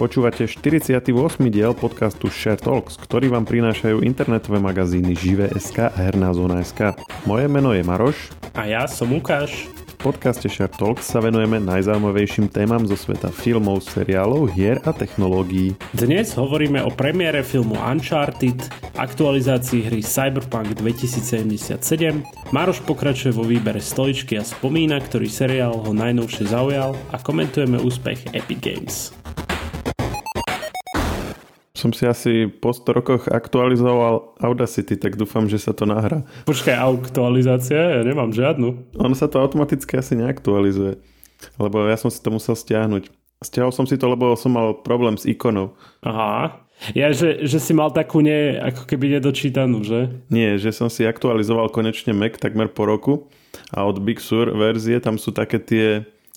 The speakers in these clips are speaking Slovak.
Počúvate 48. diel podcastu Share Talks, ktorý vám prinášajú internetové magazíny Žive.sk a Herná zóna.sk. Moje meno je Maroš. A ja som Lukáš. V podcaste Share Talks sa venujeme najzaujímavejším témam zo sveta filmov, seriálov, hier a technológií. Dnes hovoríme o premiére filmu Uncharted, aktualizácii hry Cyberpunk 2077. Maroš pokračuje vo výbere stoličky a spomína, ktorý seriál ho najnovšie zaujal a komentujeme úspech Epic Games som si asi po 100 rokoch aktualizoval Audacity, tak dúfam, že sa to nahrá. Počkaj, aktualizácia? Ja nemám žiadnu. Ono sa to automaticky asi neaktualizuje, lebo ja som si to musel stiahnuť. Stiahol som si to, lebo som mal problém s ikonou. Aha. Ja, že, že si mal takú ne, ako keby nedočítanú, že? Nie, že som si aktualizoval konečne Mac takmer po roku a od Big Sur verzie tam sú také tie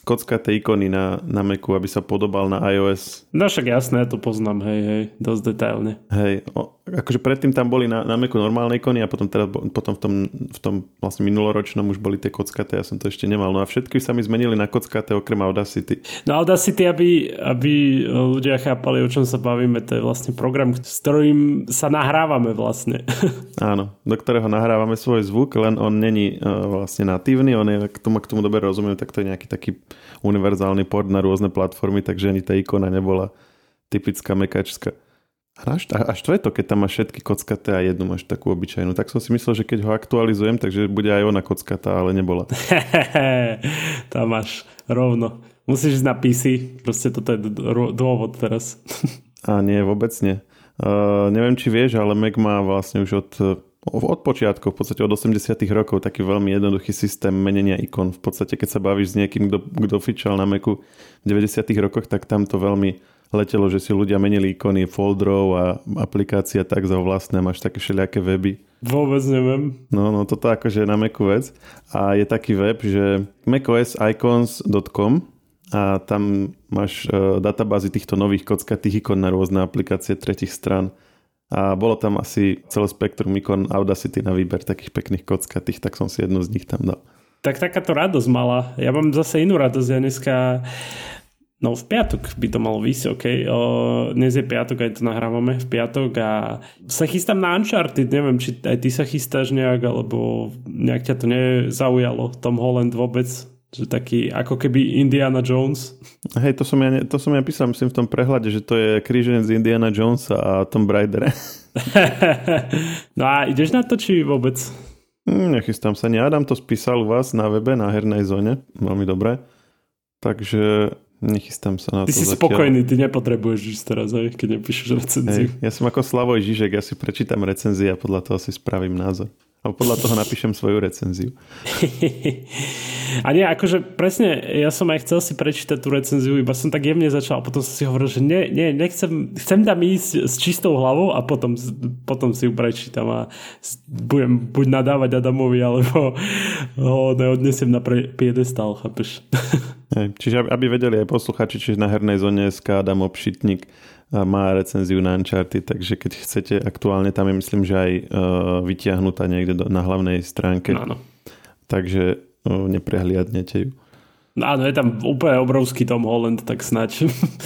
kockaté ikony na, na Macu, aby sa podobal na iOS. No však jasné, ja to poznám, hej, hej, dosť detailne. Hej, o, akože predtým tam boli na, na Macu normálne ikony a potom, teda, potom v, tom, v tom vlastne minuloročnom už boli tie kockaté, ja som to ešte nemal. No a všetky sa mi zmenili na kockaté okrem Audacity. No Audacity, aby, aby ľudia chápali, o čom sa bavíme, to je vlastne program, s ktorým sa nahrávame vlastne. Áno, do ktorého nahrávame svoj zvuk, len on není uh, vlastne natívny, on je, k tomu, k tomu dobre rozumiem, tak to je nejaký taký univerzálny port na rôzne platformy, takže ani tá ikona nebola typická mekačská. Až, až to je to, keď tam máš všetky kockaté a jednu máš takú obyčajnú. Tak som si myslel, že keď ho aktualizujem, takže bude aj ona kockatá, ale nebola. tam máš rovno. Musíš ísť na PC, proste toto je dôvod teraz. a nie, vôbec nie. Uh, neviem, či vieš, ale Mac má vlastne už od od počiatku, v podstate od 80 rokov, taký veľmi jednoduchý systém menenia ikon. V podstate, keď sa bavíš s niekým, kto, kto fičal na Macu v 90 rokoch, tak tam to veľmi letelo, že si ľudia menili ikony folderov a aplikácia tak za vlastné, máš také všelijaké weby. Vôbec neviem. No, no toto akože je na Macu vec. A je taký web, že macosicons.com a tam máš uh, databázy týchto nových kockatých ikon na rôzne aplikácie tretich stran a bolo tam asi celé spektrum ikon Audacity na výber takých pekných kockatých, tak som si jednu z nich tam dal. Tak takáto radosť mala. Ja mám zase inú radosť. Ja dneska No v piatok by to malo výsť, OK. O, dnes je piatok, aj to nahrávame v piatok a sa chystám na Uncharted, neviem, či aj ty sa chystáš nejak, alebo nejak ťa to nezaujalo, Tom Holland vôbec, že taký ako keby Indiana Jones. Hej, to som ja, to som ja písal, myslím v tom prehľade, že to je kríženec Indiana Jones a Tom Raider. no a ideš na to, či vôbec? Hm, nechystám sa, nie. Adam to spísal u vás na webe, na hernej zóne, veľmi dobre. Takže nechystám sa na ty to Ty si zatiaľ. spokojný, ty nepotrebuješ ísť teraz, aj, keď nepíšeš recenziu. Hej, ja som ako Slavoj Žižek, ja si prečítam recenzie a podľa toho si spravím názor. A podľa toho napíšem svoju recenziu. A nie, akože presne, ja som aj chcel si prečítať tú recenziu, iba som tak jemne začal a potom som si hovoril, že nie, nie nechcem, chcem tam ísť s čistou hlavou a potom, potom si ju prečítam a budem buď nadávať Adamovi, alebo ho neodnesiem na pre, piedestal, chápeš? Hej, čiže aby vedeli aj posluchači, čiže na hernej zóne SK Adam Obšitník má recenziu na Uncharted, takže keď chcete, aktuálne tam je myslím, že aj uh, vytiahnutá niekde do, na hlavnej stránke. Áno. Takže uh, neprehliadnete ju. No áno, je tam úplne obrovský Tom Holland, tak snaď.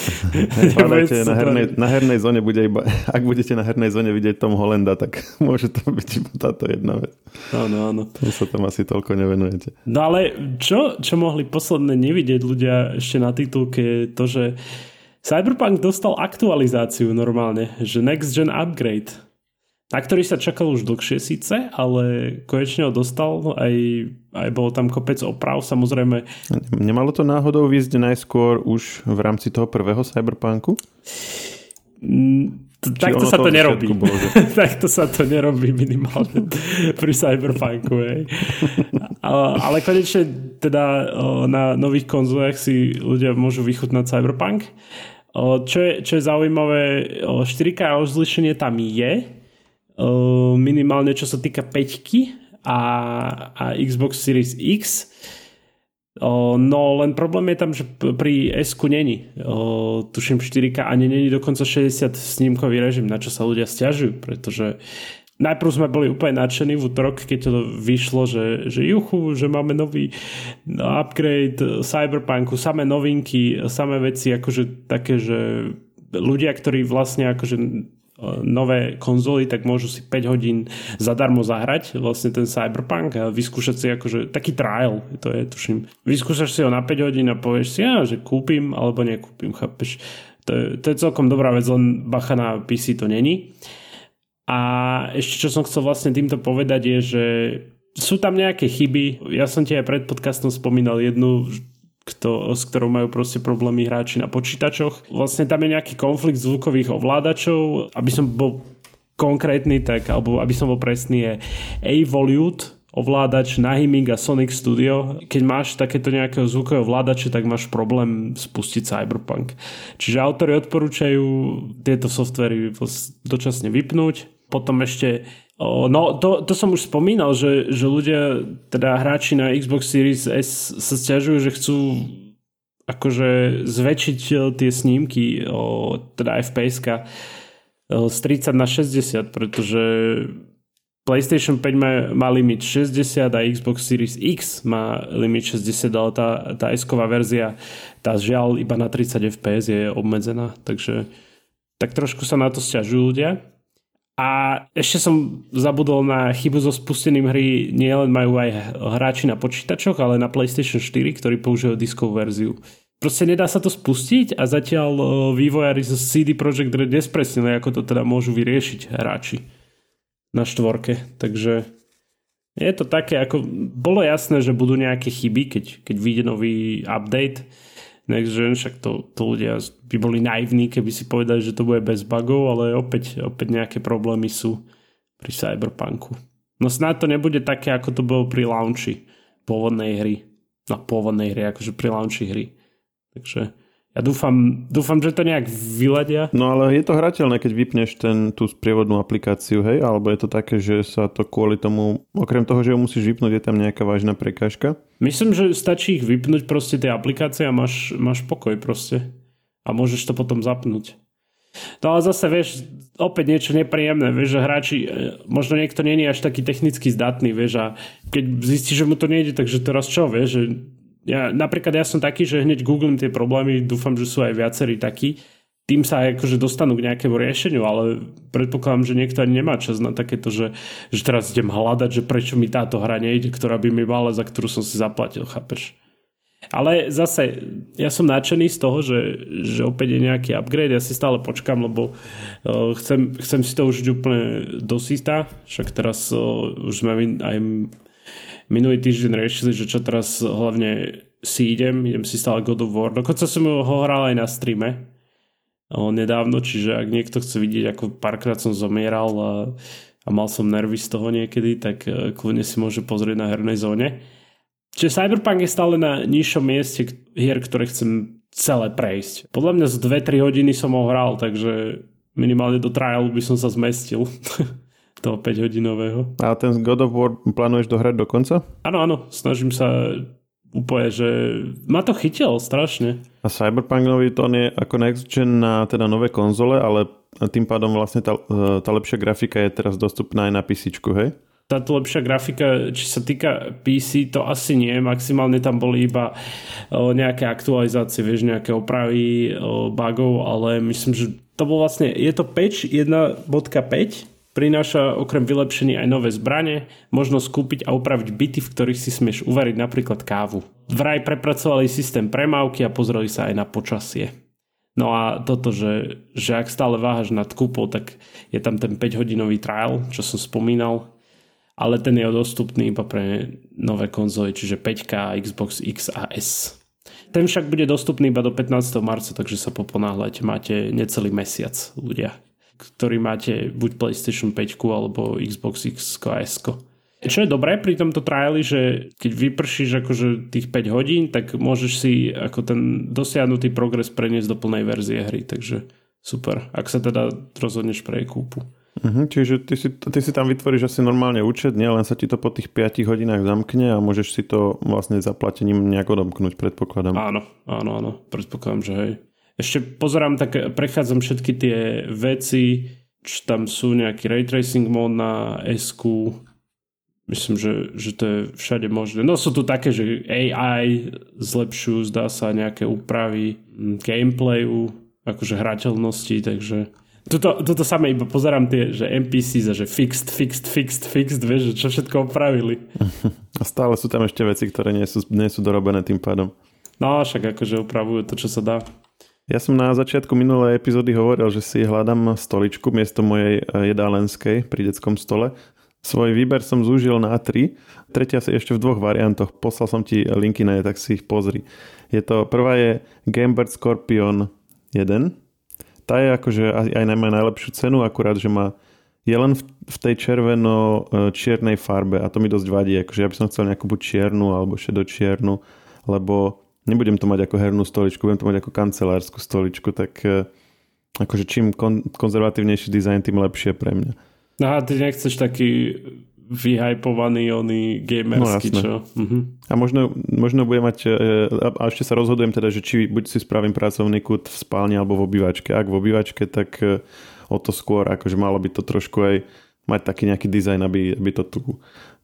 Hľadajte, na, hernej, na hernej zóne bude iba, ak budete na hernej zóne vidieť Tom Hollanda, tak môže to byť iba táto jedna vec. Áno, áno. To sa tam asi toľko nevenujete. No ale čo, čo mohli posledné nevidieť ľudia ešte na titulke je to, že Cyberpunk dostal aktualizáciu normálne, že Next Gen Upgrade, na ktorý sa čakal už dlhšie síce, ale konečne ho dostal, aj, aj bolo tam kopec oprav, samozrejme. Nemalo to náhodou výjsť najskôr už v rámci toho prvého Cyberpunku? Mm, takto sa to, nerobí. Takto sa to nerobí minimálne pri Cyberpunku. Hej. ale konečne teda na nových konzolách si ľudia môžu vychutnať Cyberpunk. Čo je, čo je zaujímavé, 4K rozlišenie tam je, minimálne čo sa týka 5 a, a Xbox Series X. No len problém je tam, že pri s není. Tuším 4K ani není dokonca 60 snímkový režim, na čo sa ľudia stiažujú, pretože najprv sme boli úplne nadšení v útorok, keď to vyšlo, že, že juchu, že máme nový upgrade Cyberpunku, samé novinky, samé veci, akože také, že ľudia, ktorí vlastne akože nové konzoly, tak môžu si 5 hodín zadarmo zahrať vlastne ten Cyberpunk a vyskúšať si akože taký trial, to je tuším. Vyskúšaš si ho na 5 hodín a povieš si, ja, že kúpim alebo nekúpim, chápeš. To je, to je celkom dobrá vec, len bacha na PC to není. A ešte čo som chcel vlastne týmto povedať je, že sú tam nejaké chyby. Ja som ti aj pred podcastom spomínal jednu, kto, s ktorou majú proste problémy hráči na počítačoch. Vlastne tam je nejaký konflikt zvukových ovládačov. Aby som bol konkrétny, tak, alebo aby som bol presný, je A-Volute, ovládač na Himing a Sonic Studio. Keď máš takéto nejaké zvukové ovládače, tak máš problém spustiť Cyberpunk. Čiže autori odporúčajú tieto softvery dočasne vypnúť. Potom ešte No, to, to som už spomínal, že, že ľudia, teda hráči na Xbox Series S sa stiažujú, že chcú akože zväčšiť e, tie snímky, teda fps e, z 30 na 60, pretože PlayStation 5 má, má limit 60 a Xbox Series X má limit 60, ale tá, tá S-ková verzia, tá žiaľ iba na 30 fps je obmedzená, takže tak trošku sa na to stiažujú ľudia. A ešte som zabudol na chybu so spustením hry. Nielen majú aj hráči na počítačoch, ale na PlayStation 4, ktorí používajú diskovú verziu. Proste nedá sa to spustiť a zatiaľ vývojári zo CD Projekt Red nespresnili, ako to teda môžu vyriešiť hráči na štvorke. Takže je to také, ako bolo jasné, že budú nejaké chyby, keď, keď vyjde nový update Next Gen, však to, to ľudia by boli naivní, keby si povedali, že to bude bez bugov, ale opäť, opäť nejaké problémy sú pri Cyberpunku. No snad to nebude také, ako to bolo pri launchi pôvodnej hry. No pôvodnej hry, akože pri launchi hry. Takže ja dúfam, dúfam, že to nejak vyledia. No ale je to hrateľné, keď vypneš ten, tú sprievodnú aplikáciu, hej? Alebo je to také, že sa to kvôli tomu, okrem toho, že ho musíš vypnúť, je tam nejaká vážna prekážka? Myslím, že stačí ich vypnúť proste tie aplikácie a máš, máš pokoj proste. A môžeš to potom zapnúť. No ale zase, vieš, opäť niečo nepríjemné, vieš, že hráči, e, možno niekto není až taký technicky zdatný, vieš, a keď zistí, že mu to nejde, takže teraz čo, vieš, že ja, napríklad ja som taký, že hneď googlím tie problémy, dúfam, že sú aj viacerí takí, tým sa akože dostanú k nejakému riešeniu, ale predpokladám, že niekto ani nemá čas na takéto, že, že teraz idem hľadať, že prečo mi táto hra nejde, ktorá by mi mala, za ktorú som si zaplatil, chápeš? Ale zase, ja som nadšený z toho, že, že opäť je nejaký upgrade, ja si stále počkam, lebo uh, chcem, chcem si to užiť úplne dosýta, však teraz uh, už sme aj minulý týždeň riešili, že čo teraz hlavne si idem, idem si stále God of War. Dokonca som ho hral aj na streame nedávno, čiže ak niekto chce vidieť, ako párkrát som zomieral a, a mal som nervy z toho niekedy, tak e, kľudne si môže pozrieť na hernej zóne. Čiže Cyberpunk je stále na nižšom mieste hier, ktoré chcem celé prejsť. Podľa mňa z 2-3 hodiny som ho hral, takže minimálne do trialu by som sa zmestil. toho 5 hodinového. A ten God of War plánuješ dohrať do konca? Áno, áno, snažím sa úplne, že ma to chytilo strašne. A Cyberpunk nový to je ako next gen na teda nové konzole, ale tým pádom vlastne tá, tá lepšia grafika je teraz dostupná aj na PC, hej? táto lepšia grafika, či sa týka PC, to asi nie. Maximálne tam boli iba o, nejaké aktualizácie, vieš, nejaké opravy o, bugov, ale myslím, že to bol vlastne, je to patch 1.5 Prináša okrem vylepšení aj nové zbranie, možnosť kúpiť a upraviť byty, v ktorých si smieš uvariť napríklad kávu. Vraj prepracovali systém premávky a pozreli sa aj na počasie. No a toto, že, že ak stále váhaš nad kúpou, tak je tam ten 5-hodinový trial, čo som spomínal, ale ten je dostupný iba pre nové konzoly, čiže 5K, Xbox X a S. Ten však bude dostupný iba do 15. marca, takže sa poponáhľajte, máte necelý mesiac ľudia ktorý máte buď PlayStation 5 alebo Xbox X S. Čo je dobré pri tomto triali, že keď vypršíš akože tých 5 hodín, tak môžeš si ako ten dosiahnutý progres preniesť do plnej verzie hry, takže super, ak sa teda rozhodneš pre jej kúpu. Uh-huh, čiže ty si, ty si tam vytvoríš asi normálne účet, nie len sa ti to po tých 5 hodinách zamkne a môžeš si to vlastne zaplatením nejak odomknúť, predpokladám. Áno, áno, áno, predpokladám, že hej. Ešte pozerám, tak prechádzam všetky tie veci, či tam sú nejaký ray tracing mod na SQ. Myslím, že, že to je všade možné. No sú tu také, že AI zlepšujú, zdá sa, nejaké úpravy gameplayu, akože hrateľnosti, takže toto, toto samé iba pozerám tie, že NPCs a že fixed, fixed, fixed, fixed, vieš, že čo všetko opravili. A stále sú tam ešte veci, ktoré nie sú, nie sú dorobené tým pádom. No, však akože opravujú to, čo sa dá. Ja som na začiatku minulej epizódy hovoril, že si hľadám stoličku miesto mojej eh, jedálenskej pri detskom stole. Svoj výber som zúžil na tri. Tretia si ešte v dvoch variantoch. Poslal som ti linky na ne, tak si ich pozri. Je to, prvá je Gamebird Scorpion 1. Tá je akože aj najmä najlepšiu cenu, akurát, že má je len v, v tej červeno-čiernej eh, farbe a to mi dosť vadí. Akože ja by som chcel nejakú buď čiernu alebo šedočiernu, lebo nebudem to mať ako hernú stoličku, budem to mať ako kancelárskú stoličku, tak e, akože čím kon, konzervatívnejší dizajn, tým lepšie pre mňa. No a ty nechceš taký vyhypovaný oný gamerský, no, čo? Uh-huh. A možno, možno budem mať, e, a ešte sa rozhodujem teda, že či buď si spravím pracovný kút v spálni alebo v obývačke. Ak v obývačke, tak e, o to skôr, akože malo by to trošku aj mať taký nejaký dizajn, aby, aby to tú,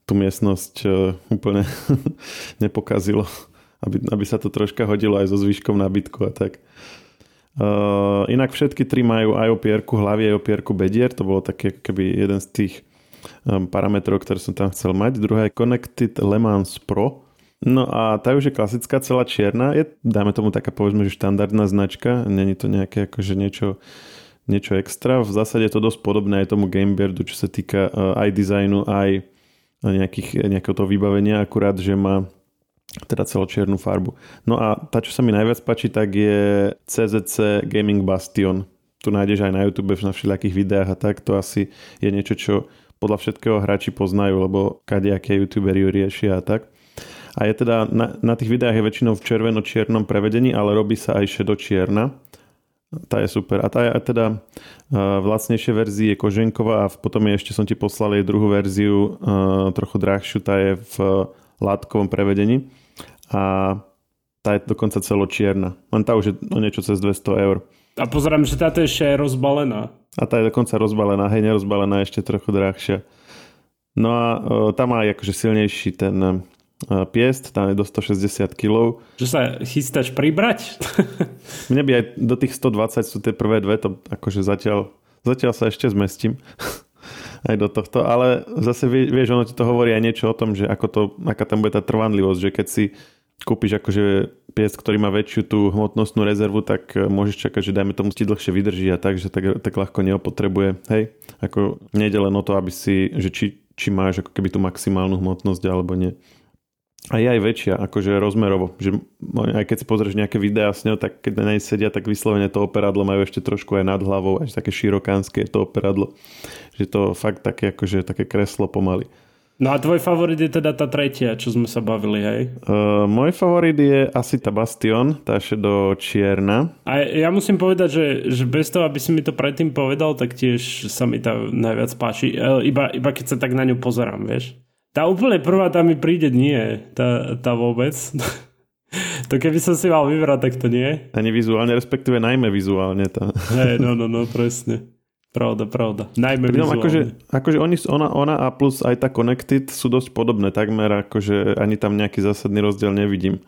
tú miestnosť úplne nepokazilo aby, aby sa to troška hodilo aj so zvyškom nábytku a tak. Uh, inak všetky tri majú aj opierku hlavy, aj opierku bedier, to bolo také keby jeden z tých um, parametrov, ktoré som tam chcel mať. Druhá je Connected Le Mans Pro. No a tá už je klasická celá čierna, je, dáme tomu taká povedzme, že štandardná značka, není to nejaké akože niečo, niečo extra. V zásade je to dosť podobné aj tomu Gamebeardu, čo sa týka uh, aj dizajnu, aj nejakých, nejakého toho vybavenia, akurát, že má teda celočiernu farbu. No a tá, čo sa mi najviac páči, tak je CZC Gaming Bastion. Tu nájdeš aj na YouTube, na všelijakých videách a tak. To asi je niečo, čo podľa všetkého hráči poznajú, lebo kadejaké youtuberi ju riešia a tak. A je teda, na, na tých videách je väčšinou v červeno-čiernom prevedení, ale robí sa aj šedo-čierna. Tá je super. A tá je teda v lacnejšej verzii je koženková a potom je, ešte som ti poslal jej druhú verziu, trochu drahšiu, tá je v látkovom prevedení a tá je dokonca celočierna. Len tá už je o niečo cez 200 eur. A pozerám, že táto ešte je rozbalená. A tá je dokonca rozbalená, hej, nerozbalená, ešte trochu drahšia. No a o, tam má akože silnejší ten o, piest, tam je do 160 kg. Že sa chystáš pribrať? Mne by aj do tých 120 sú tie prvé dve, to akože zatiaľ, zatiaľ sa ešte zmestím aj do tohto, ale zase vieš, ono ti to hovorí aj niečo o tom, že ako to, aká tam bude tá trvanlivosť, že keď si kúpiš akože pies, ktorý má väčšiu tú hmotnostnú rezervu, tak e, môžeš čakať, že dajme tomu ti dlhšie vydrží a tak, že tak, tak ľahko neopotrebuje. Hej, ako nejde len o to, aby si, že či, či máš ako keby tú maximálnu hmotnosť alebo nie. A je aj väčšia, akože rozmerovo. Že aj keď si pozrieš nejaké videá s ňou, tak keď na nej sedia, tak vyslovene to operadlo majú ešte trošku aj nad hlavou, až také širokánske je to operadlo. Že to fakt také, akože také kreslo pomaly. No a tvoj favorit je teda tá tretia, čo sme sa bavili, hej? Uh, môj favorit je asi tá Bastion, tá do čierna. A ja musím povedať, že, že bez toho, aby si mi to predtým povedal, tak tiež sa mi tá najviac páči. Uh, iba, iba keď sa tak na ňu pozerám, vieš? Tá úplne prvá tá mi príde nie, tá, tá vôbec. to keby som si mal vybrať, tak to nie. Ani vizuálne, respektíve najmä vizuálne. Tá. Hej, no, no, no, presne. Pravda, pravda. Najmä Pritom akože, akože oni, ona, ona a plus aj tá Connected sú dosť podobné, takmer akože ani tam nejaký zásadný rozdiel nevidím.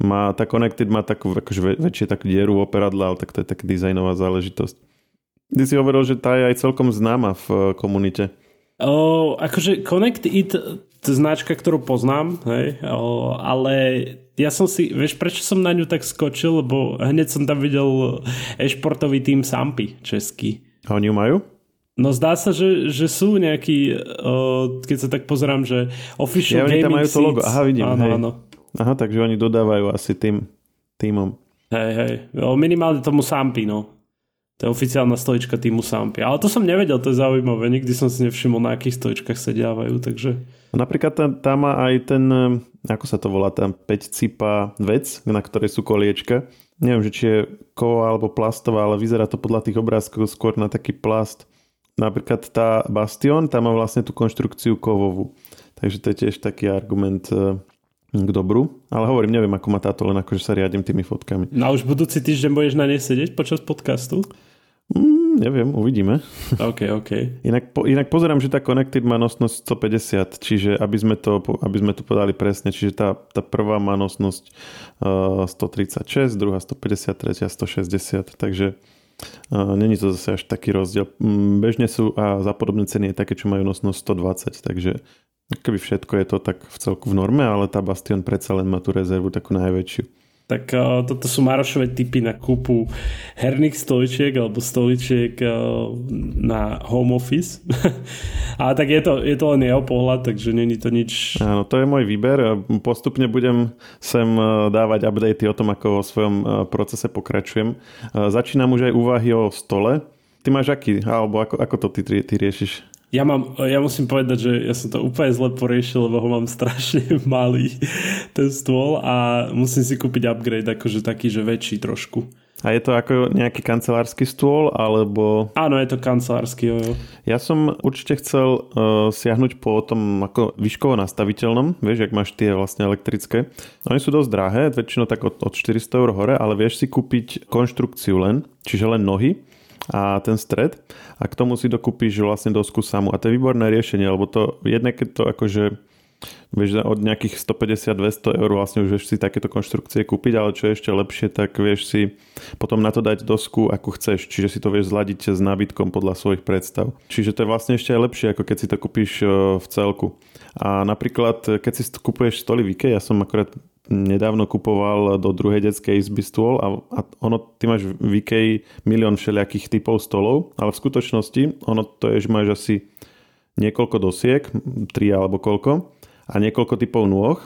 Má, tá Connected má takú akože väčšie takú dieru v operadle, ale tak to je taká dizajnová záležitosť. Ty si hovoril, že tá je aj celkom známa v eh, komunite. O, akože Connect It značka, ktorú poznám, hej, o, ale ja som si, vieš, prečo som na ňu tak skočil, lebo hneď som tam videl e-športový tým Sampy český. A oni ju majú? No zdá sa, že, že sú nejakí, uh, keď sa tak pozerám, že official ja, oni tam majú to logo. Aha, vidím. Áno, hej. áno. Aha, takže oni dodávajú asi tým týmom. Hej, hej. Minimálne tomu Sampy, no. To je oficiálna stolička týmu Sampy. Ale to som nevedel, to je zaujímavé. Nikdy som si nevšimol, na akých stoličkách sediavajú, takže... Napríklad tam, tam má aj ten, ako sa to volá, tam 5 cipa vec, na ktorej sú koliečka neviem, že či je kovová alebo plastová, ale vyzerá to podľa tých obrázkov skôr na taký plast. Napríklad tá Bastion, tam má vlastne tú konštrukciu kovovú. Takže to je tiež taký argument e, k dobru. Ale hovorím, neviem, ako má táto, len akože sa riadím tými fotkami. No a už budúci týždeň budeš na nej sedieť počas podcastu? Mm, Mm, neviem, uvidíme. OK, OK. Inak, po, inak pozerám, že tá Connected má nosnosť 150, čiže aby sme to, aby sme to podali presne, čiže tá, tá prvá má nosnosť uh, 136, druhá 150, tretia 160, takže uh, není to zase až taký rozdiel. Um, bežne sú a za podobné ceny je také, čo majú nosnosť 120, takže keby všetko je to tak v celku v norme, ale tá Bastion predsa len má tú rezervu takú najväčšiu. Tak uh, toto sú Marošové typy na kúpu herných stoličiek alebo stoličiek uh, na home office. Ale tak je to, je to len jeho pohľad, takže není to nič... Áno, to je môj výber. Postupne budem sem dávať updaty o tom, ako vo svojom procese pokračujem. Začínam už aj úvahy o stole. Ty máš aký? Alebo ako, ako to ty, ty riešiš? Ja, mám, ja musím povedať, že ja som to úplne zle poriešil, lebo ho mám strašne malý ten stôl a musím si kúpiť upgrade, akože taký, že väčší trošku. A je to ako nejaký kancelársky stôl, alebo... Áno, je to kancelársky, jo, jo. Ja som určite chcel uh, siahnuť po tom ako výškovo nastaviteľnom, vieš, ak máš tie vlastne elektrické. Oni sú dosť drahé, väčšinou tak od, od 400 eur hore, ale vieš si kúpiť konštrukciu len, čiže len nohy a ten stred a k tomu si dokúpiš vlastne dosku samú. A to je výborné riešenie, lebo to jedné, keď to akože vieš, od nejakých 150-200 eur vlastne už vieš si takéto konštrukcie kúpiť, ale čo je ešte lepšie, tak vieš si potom na to dať dosku, ako chceš. Čiže si to vieš zladiť s nábytkom podľa svojich predstav. Čiže to je vlastne ešte aj lepšie, ako keď si to kúpiš e, v celku. A napríklad, keď si kupuješ stoly v IKEA, ja som akorát nedávno kupoval do druhej detskej izby stôl a, a ono, ty máš v IKEA milión všelijakých typov stolov, ale v skutočnosti ono to je, že máš asi niekoľko dosiek, tri alebo koľko, a niekoľko typov nôh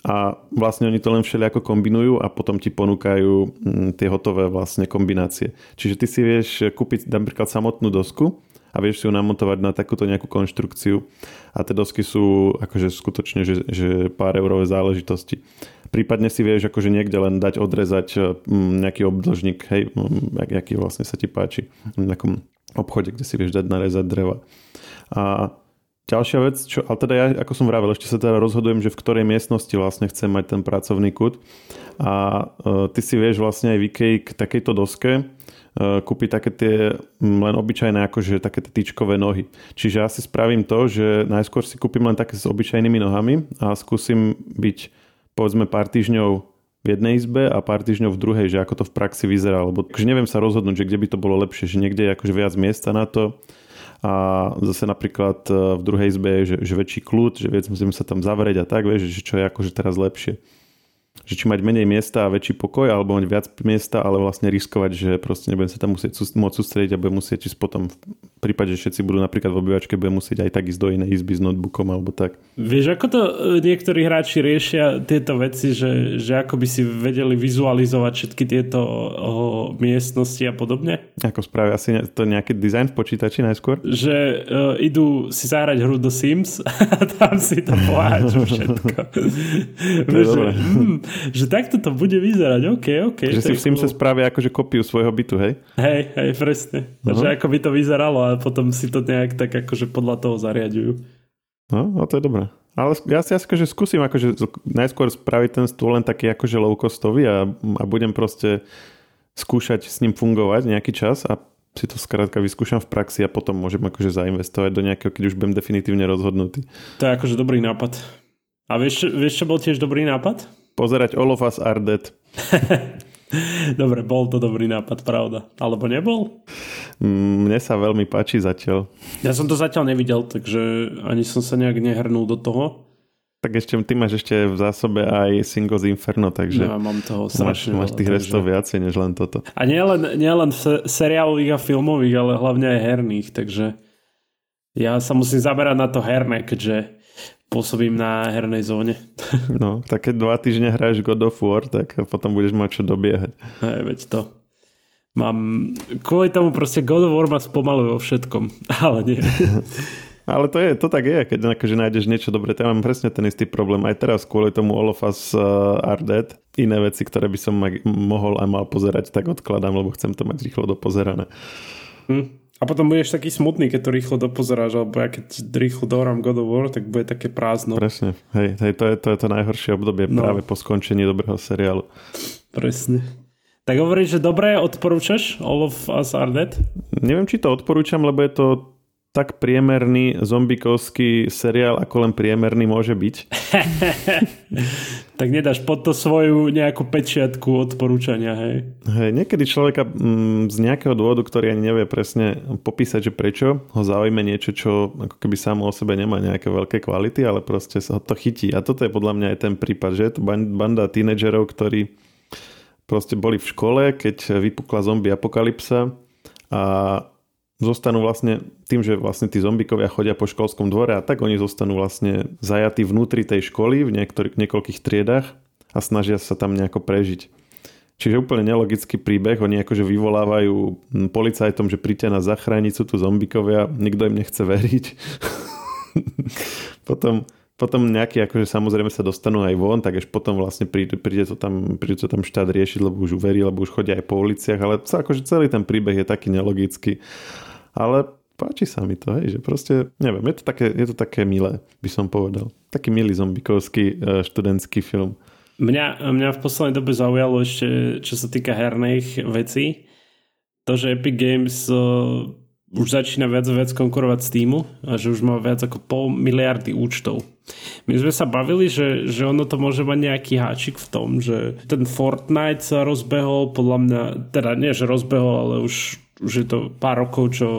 a vlastne oni to len všelijako kombinujú a potom ti ponúkajú mm, tie hotové vlastne kombinácie. Čiže ty si vieš kúpiť napríklad samotnú dosku a vieš si ju namontovať na takúto nejakú konštrukciu a tie dosky sú akože skutočne že, že pár eurové záležitosti. Prípadne si vieš akože niekde len dať odrezať mm, nejaký obdĺžnik, hej, aký vlastne sa ti páči v nejakom obchode, kde si vieš dať narezať dreva. A ďalšia vec, čo, ale teda ja, ako som vravel, ešte sa teda rozhodujem, že v ktorej miestnosti vlastne chcem mať ten pracovný kút. A uh, ty si vieš vlastne aj v IKEA k takejto doske uh, kúpiť také tie len obyčajné akože také tie tyčkové nohy. Čiže ja si spravím to, že najskôr si kúpim len také s obyčajnými nohami a skúsim byť povedzme pár týždňov v jednej izbe a pár týždňov v druhej, že ako to v praxi vyzerá, lebo že neviem sa rozhodnúť, že kde by to bolo lepšie, že niekde je akože viac miesta na to. A zase napríklad e, v druhej izbe je že, že väčší kľud, že viac musím sa tam zavrieť a tak, vieš, že čo je akože teraz lepšie že či mať menej miesta a väčší pokoj, alebo mať viac miesta, ale vlastne riskovať, že proste nebudem sa tam musieť môcť sústrediť a budem musieť ísť potom v prípade, že všetci budú napríklad v obývačke, budem musieť aj tak ísť do inej izby s notebookom alebo tak. Vieš, ako to e, niektorí hráči riešia tieto veci, že, že ako by si vedeli vizualizovať všetky tieto o, miestnosti a podobne? Ako spravia asi to nejaký dizajn v počítači najskôr? Že uh, idú si zahrať hru do Sims a tam si to poháču všetko. je že, mm, že takto to bude vyzerať, OK, OK. Že si v Simse spravia akože kopiu svojho bytu, hej? Hej, hej, presne. Uh-huh. Že ako by to vyzeralo a potom si to nejak tak akože podľa toho zariadujú. No, no to je dobré. Ale ja si akože skúsim akože najskôr spraviť ten stôl len taký akože low costový a, a budem proste skúšať s ním fungovať nejaký čas a si to skrátka vyskúšam v praxi a potom môžem akože zainvestovať do nejakého, keď už budem definitívne rozhodnutý. To je akože dobrý nápad. A vieš, vieš čo bol tiež dobrý nápad? Pozerať All of Us Are Dead. Dobre, bol to dobrý nápad, pravda. Alebo nebol? Mm, mne sa veľmi páči zatiaľ. Ja som to zatiaľ nevidel, takže ani som sa nejak nehrnul do toho. Tak ešte ty máš ešte v zásobe aj Singles Inferno, takže no, mám toho strašne máš, máš tých restov takže... viacej než len toto. A nie len, nie len seriálových a filmových, ale hlavne aj herných, takže ja sa musím zaberať na to herné, keďže pôsobím na hernej zóne. No, tak keď dva týždne hráš God of War, tak potom budeš mať čo dobiehať. Hej, veď to. Mám, kvôli tomu proste God of War ma spomaluje vo všetkom, ale nie. Ale to, je, to tak je, keď akože nájdeš niečo dobré. Ja mám presne ten istý problém. Aj teraz kvôli tomu All of Us uh, Are Dead. Iné veci, ktoré by som mohol a mal pozerať, tak odkladám, lebo chcem to mať rýchlo dopozerané. Hm. A potom budeš taký smutný, keď to rýchlo dopozeráš, alebo ja keď rýchlo dohrám God of War, tak bude také prázdno. Presne, hej, hej to, je, to je to najhoršie obdobie no. práve po skončení dobrého seriálu. Presne. Tak hovoríš, že dobre, odporúčaš All of Us Are Dead? Neviem, či to odporúčam, lebo je to tak priemerný zombikovský seriál, ako len priemerný môže byť. tak nedáš pod to svoju nejakú pečiatku odporúčania, hej? Hej, niekedy človeka mm, z nejakého dôvodu, ktorý ani nevie presne popísať, že prečo ho zaujme niečo, čo ako keby samo o sebe nemá nejaké veľké kvality, ale proste sa to chytí. A toto je podľa mňa aj ten prípad, že je to banda tínedžerov, ktorí proste boli v škole, keď vypukla zombie apokalypsa a zostanú vlastne tým, že vlastne tí zombikovia chodia po školskom dvore a tak oni zostanú vlastne zajatí vnútri tej školy v niektorých, niekoľkých triedách a snažia sa tam nejako prežiť. Čiže úplne nelogický príbeh, oni akože vyvolávajú policajtom, že príďte na zachrániť, sú tu zombikovia, nikto im nechce veriť. potom, potom nejaký, akože samozrejme sa dostanú aj von, tak až potom vlastne príde, príde, to tam, príde to tam štát riešiť, lebo už uverí, lebo už chodia aj po uliciach, ale akože celý ten príbeh je taký nelogický ale páči sa mi to, hej, že proste, neviem, je to také, je to také milé, by som povedal. Taký milý zombikovský uh, študentský film. Mňa, mňa v poslednej dobe zaujalo ešte, čo sa týka herných vecí, to, že Epic Games uh, už začína viac a viac konkurovať Steamu a že už má viac ako pol miliardy účtov. My sme sa bavili, že, že ono to môže mať nejaký háčik v tom, že ten Fortnite sa rozbehol, podľa mňa, teda nie, že rozbehol, ale už už je to pár rokov, čo,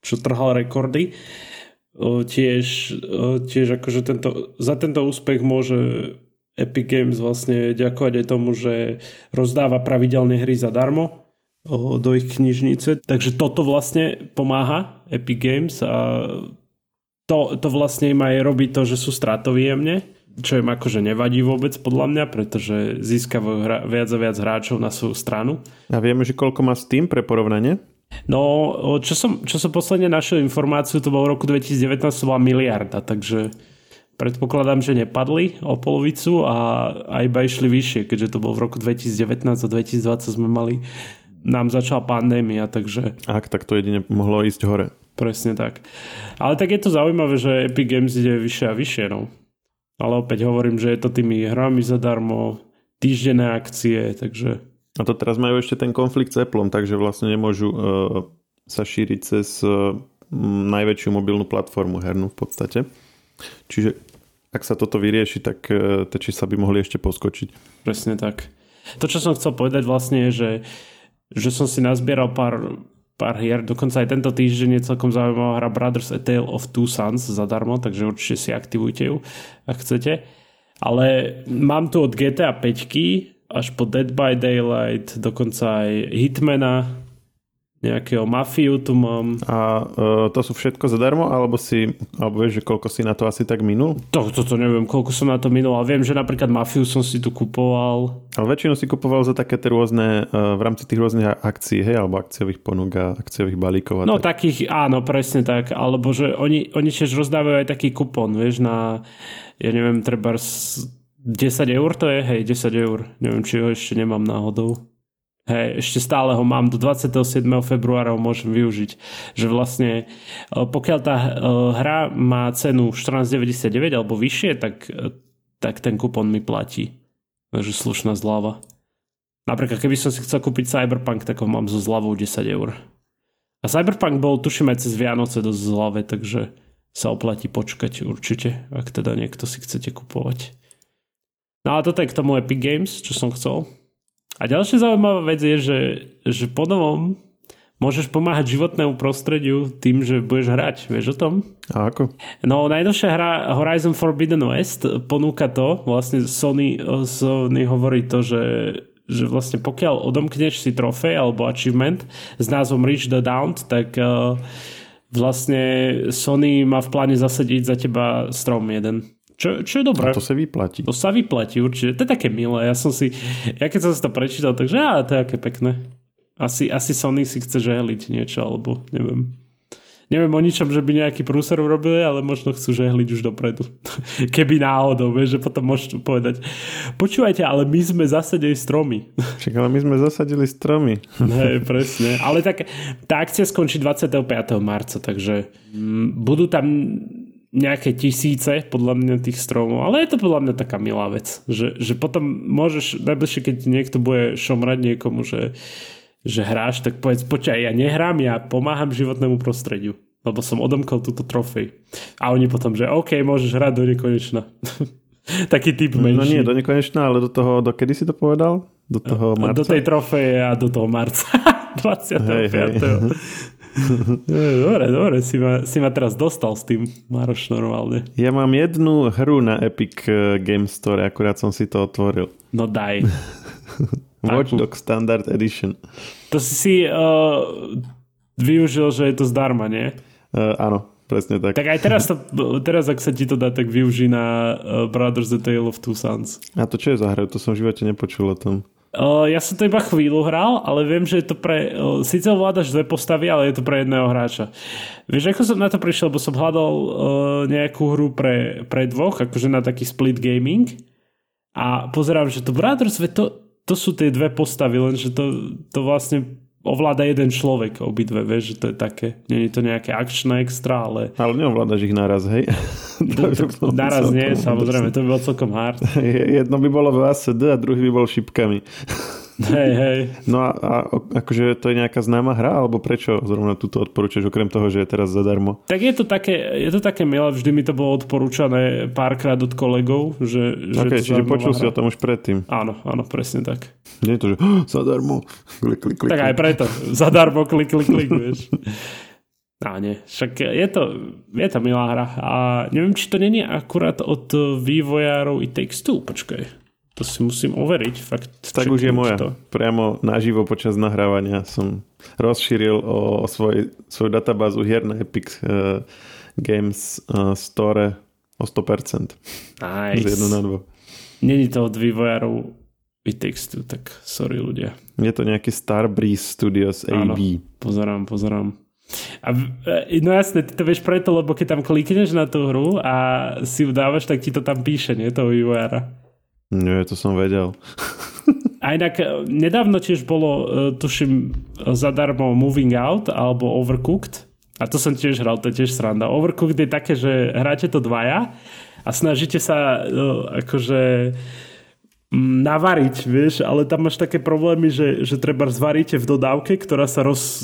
čo trhal rekordy. Tiež, tiež akože tento, za tento úspech môže Epic Games vlastne ďakovať aj tomu, že rozdáva pravidelne hry zadarmo do ich knižnice. Takže toto vlastne pomáha Epic Games a to, to vlastne im aj robí to, že sú stratoví jemne čo im akože nevadí vôbec podľa mňa, pretože získavajú hra, viac a viac hráčov na svoju stranu. A vieme, že koľko má Steam pre porovnanie? No, čo som, čo som posledne našiel informáciu, to bol v roku 2019, to bola miliarda, takže predpokladám, že nepadli o polovicu a, a iba išli vyššie, keďže to bol v roku 2019 a 2020 sme mali, nám začala pandémia, takže... Ak, tak to jedine mohlo ísť hore. Presne tak. Ale tak je to zaujímavé, že Epic Games ide vyššie a vyššie, no. Ale opäť hovorím, že je to tými hrami zadarmo, týždenné akcie, takže... A to teraz majú ešte ten konflikt s Apple, takže vlastne nemôžu uh, sa šíriť cez uh, najväčšiu mobilnú platformu hernú v podstate. Čiže ak sa toto vyrieši, tak uh, tie čísla by mohli ešte poskočiť. Presne tak. To, čo som chcel povedať vlastne je, že, že som si nazbieral pár pár hier. Dokonca aj tento týždeň je celkom zaujímavá hra Brothers A Tale of Two Sons zadarmo, takže určite si aktivujte ju, ak chcete. Ale mám tu od GTA 5 až po Dead by Daylight, dokonca aj Hitmana, nejakého mafiu tu mám. A uh, to sú všetko zadarmo, alebo si, alebo vieš, že koľko si na to asi tak minul? To, toto neviem, koľko som na to minul, ale viem, že napríklad mafiu som si tu kupoval. Ale väčšinu si kupoval za také tie rôzne, uh, v rámci tých rôznych akcií, hej, alebo akciových ponúk a akciových balíkov. A no tak. takých, áno, presne tak, alebo že oni, oni tiež rozdávajú aj taký kupón, vieš, na, ja neviem, treba 10 eur to je, hej, 10 eur, neviem, či ho ešte nemám náhodou. Hej, ešte stále ho mám, do 27. februára ho môžem využiť. Že vlastne, e, pokiaľ tá e, hra má cenu 14,99 alebo vyššie, tak, e, tak ten kupon mi platí. Takže slušná zľava. Napríklad, keby som si chcel kúpiť Cyberpunk, tak ho mám so zľavou 10 eur. A Cyberpunk bol, tuším, aj cez Vianoce dosť zľave, takže sa oplatí počkať určite, ak teda niekto si chcete kupovať. No a toto je k tomu Epic Games, čo som chcel. A ďalšia zaujímavá vec je, že, že po novom môžeš pomáhať životnému prostrediu tým, že budeš hrať. Vieš o tom? A ako? No, najnovšia hra Horizon Forbidden West ponúka to, vlastne Sony, Sony hovorí to, že že vlastne pokiaľ odomkneš si trofej alebo achievement s názvom Reach the Down, tak uh, vlastne Sony má v pláne zasadiť za teba strom jeden. Čo, čo je dobré. A to sa vyplatí. To sa vyplatí určite. To je také milé. Ja som si, ja keď som si to prečítal, takže á, to je aké pekné. Asi, asi Sony si chce žehliť niečo, alebo neviem. Neviem o ničom, že by nejaký prúser urobili, ale možno chcú žehliť už dopredu. Keby náhodou, vieš, že potom môžete povedať počúvajte, ale my sme zasadili stromy. Však ale my sme zasadili stromy. Hej, presne. Ale tak tá akcia skončí 25. marca, takže budú tam nejaké tisíce podľa mňa tých stromov, ale je to podľa mňa taká milá vec, že, že potom môžeš, najbližšie keď niekto bude šomrať niekomu, že, že hráš, tak povedz, počkaj, ja nehrám, ja pomáham životnému prostrediu, lebo som odomkol túto trofej. A oni potom, že OK, môžeš hrať do nekonečna. Taký typ menší. No nie, do nekonečna, ale do toho, do kedy si to povedal? Do toho marca? Do tej trofeje a do toho marca. 25. Hej, hej. dobre, dobre, si ma, si ma teraz dostal s tým, Maroš, normálne. Ja mám jednu hru na Epic eh, Game Store, akurát som si to otvoril. No daj. Watch Dogs Standard Edition. To si si uh, využil, že je to zdarma, nie? Uh, áno, presne tak. Tak aj teraz, to, teraz ak sa ti to dá, tak využij na uh, Brothers The Tale of Two Sons. A to čo je za hra? To som v živote nepočul o tom. Uh, ja som to iba chvíľu hral, ale viem, že je to pre... Uh, Sice ovládaš dve postavy, ale je to pre jedného hráča. Vieš, ako som na to prišiel, bo som hľadal uh, nejakú hru pre, pre dvoch, akože na taký split gaming a pozerám, že to Brothers, to, to sú tie dve postavy, lenže to, to vlastne ovláda jeden človek obidve, vieš, že to je také, nie je to nejaké akčné extra, ale... Ale neovládaš ich naraz, hej? naraz nie, samozrejme, to by bolo celkom hard. Jedno by bolo v ASD a druhý by bol šipkami. Hej, hej. No a, a akože to je nejaká známa hra, alebo prečo zrovna túto odporúčaš, okrem toho, že je teraz zadarmo? Tak je to také, je to také milé, vždy mi to bolo odporúčané párkrát od kolegov, že, že okay, čiže počul hra. si o tom už predtým. Áno, áno, presne tak. Nie je to, že oh, zadarmo, klik, klik, klik. Tak aj preto, zadarmo, klik, klik, klik, vieš. No nie, však je to, je to milá hra a neviem, či to není akurát od vývojárov i Two, počkaj. To si musím overiť. Fakt, tak už je moja. To. Priamo naživo počas nahrávania som rozšíril o, o svoj, svoju databázu hier na Epic uh, Games uh, Store o 100%. Nice. Z jednu na dvo. Není to od vývojárov Itextu, tak sorry ľudia. Je to nejaký Starbreeze Studios AB. Áno, pozerám, pozerám. A, e, no jasne, ty to vieš preto, lebo keď tam klikneš na tú hru a si ju dávaš, tak ti to tam píše, nie toho vývojára. Nie, to som vedel. A inak e, nedávno tiež bolo, e, tuším, zadarmo Moving Out alebo Overcooked. A to som tiež hral, to je tiež sranda. Overcooked je také, že hráte to dvaja a snažíte sa e, akože navariť, vieš, ale tam máš také problémy, že, že treba zvaríte v dodávke, ktorá sa roz,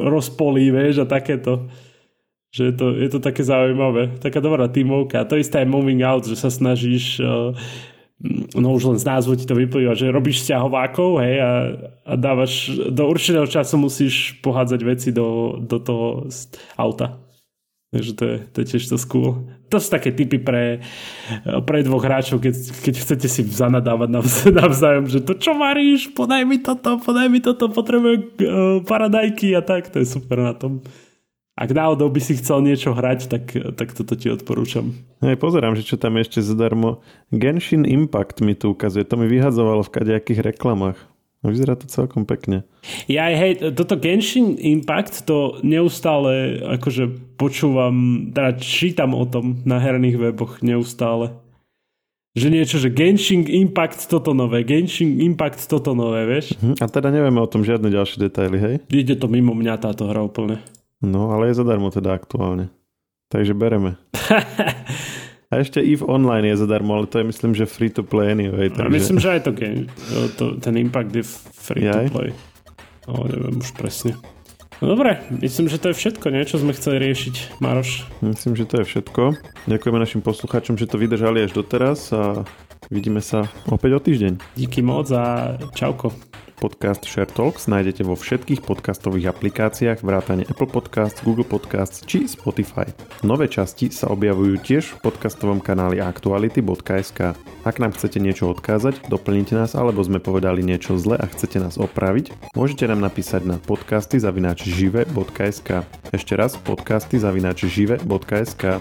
rozpolí, vieš, a takéto. Že je to, je to také zaujímavé. Taká dobrá tímovka. To isté aj moving out, že sa snažíš uh, no už len z názvu ti to vyplýva, že robíš sťahovákov hej, a, a dávaš do určitého času musíš pohádzať veci do, do toho auta. Takže to je, to je tiež to cool. To sú také typy pre, pre dvoch hráčov, keď, keď chcete si zanadávať navzájom, že to čo varíš, podaj mi toto, podaj mi toto, potrebujem uh, paradajky a tak, to je super na tom ak náhodou by si chcel niečo hrať, tak, tak toto ti odporúčam. Hej, pozerám, že čo tam ešte zadarmo. Genshin Impact mi tu ukazuje. To mi vyhadzovalo v kadejakých reklamách. Vyzerá to celkom pekne. Ja hej, toto Genshin Impact to neustále akože počúvam, teda čítam o tom na herných weboch neustále. Že niečo, že Genshin Impact toto nové, Genshin Impact toto nové, vieš? Mhm, a teda nevieme o tom žiadne ďalšie detaily, hej? Ide to mimo mňa táto hra úplne. No, ale je zadarmo teda aktuálne. Takže bereme. A ešte EVE Online je zadarmo, ale to je myslím, že free to play anyway. Takže... A myslím, že aj to, game, to ten Impact je free Jaj? to play. Ale neviem už presne. No dobre, myslím, že to je všetko, nie? Čo sme chceli riešiť, Maroš. Myslím, že to je všetko. Ďakujeme našim poslucháčom, že to vydržali až doteraz a vidíme sa opäť o týždeň. Díky moc a čauko. Podcast Share Talks nájdete vo všetkých podcastových aplikáciách vrátane Apple Podcasts, Google Podcasts či Spotify. Nové časti sa objavujú tiež v podcastovom kanáli aktuality.sk. Ak nám chcete niečo odkázať, doplnite nás alebo sme povedali niečo zle a chcete nás opraviť, môžete nám napísať na podcasty zavináč žive.sk. Ešte raz podcasty zavináč žive.sk.